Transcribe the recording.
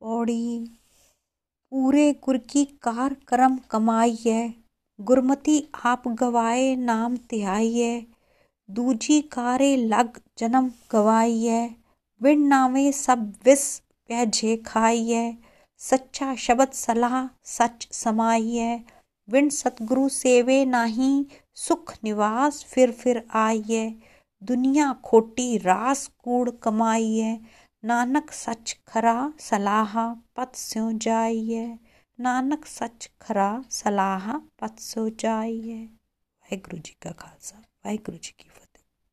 पौड़ी, पूरे गुर की कार करम कमाइए गुरमति आप गवाए नाम त्याइए दूजी कारे लग जन्म गवाइए विण नावे सब विस प्याजे खाइए सच्चा शब्द सलाह सच समाइए विण सतगुरु सेवे नाही, सुख निवास फिर फिर आइए दुनिया खोटी रास कूड़ कमाइए नानक सच खरा सलाह पत स्यों जाइए। नानक सच खरा सलाह पत सो जाइए। वाहेगुरु जी का खालसा, वाहेगुरु जी की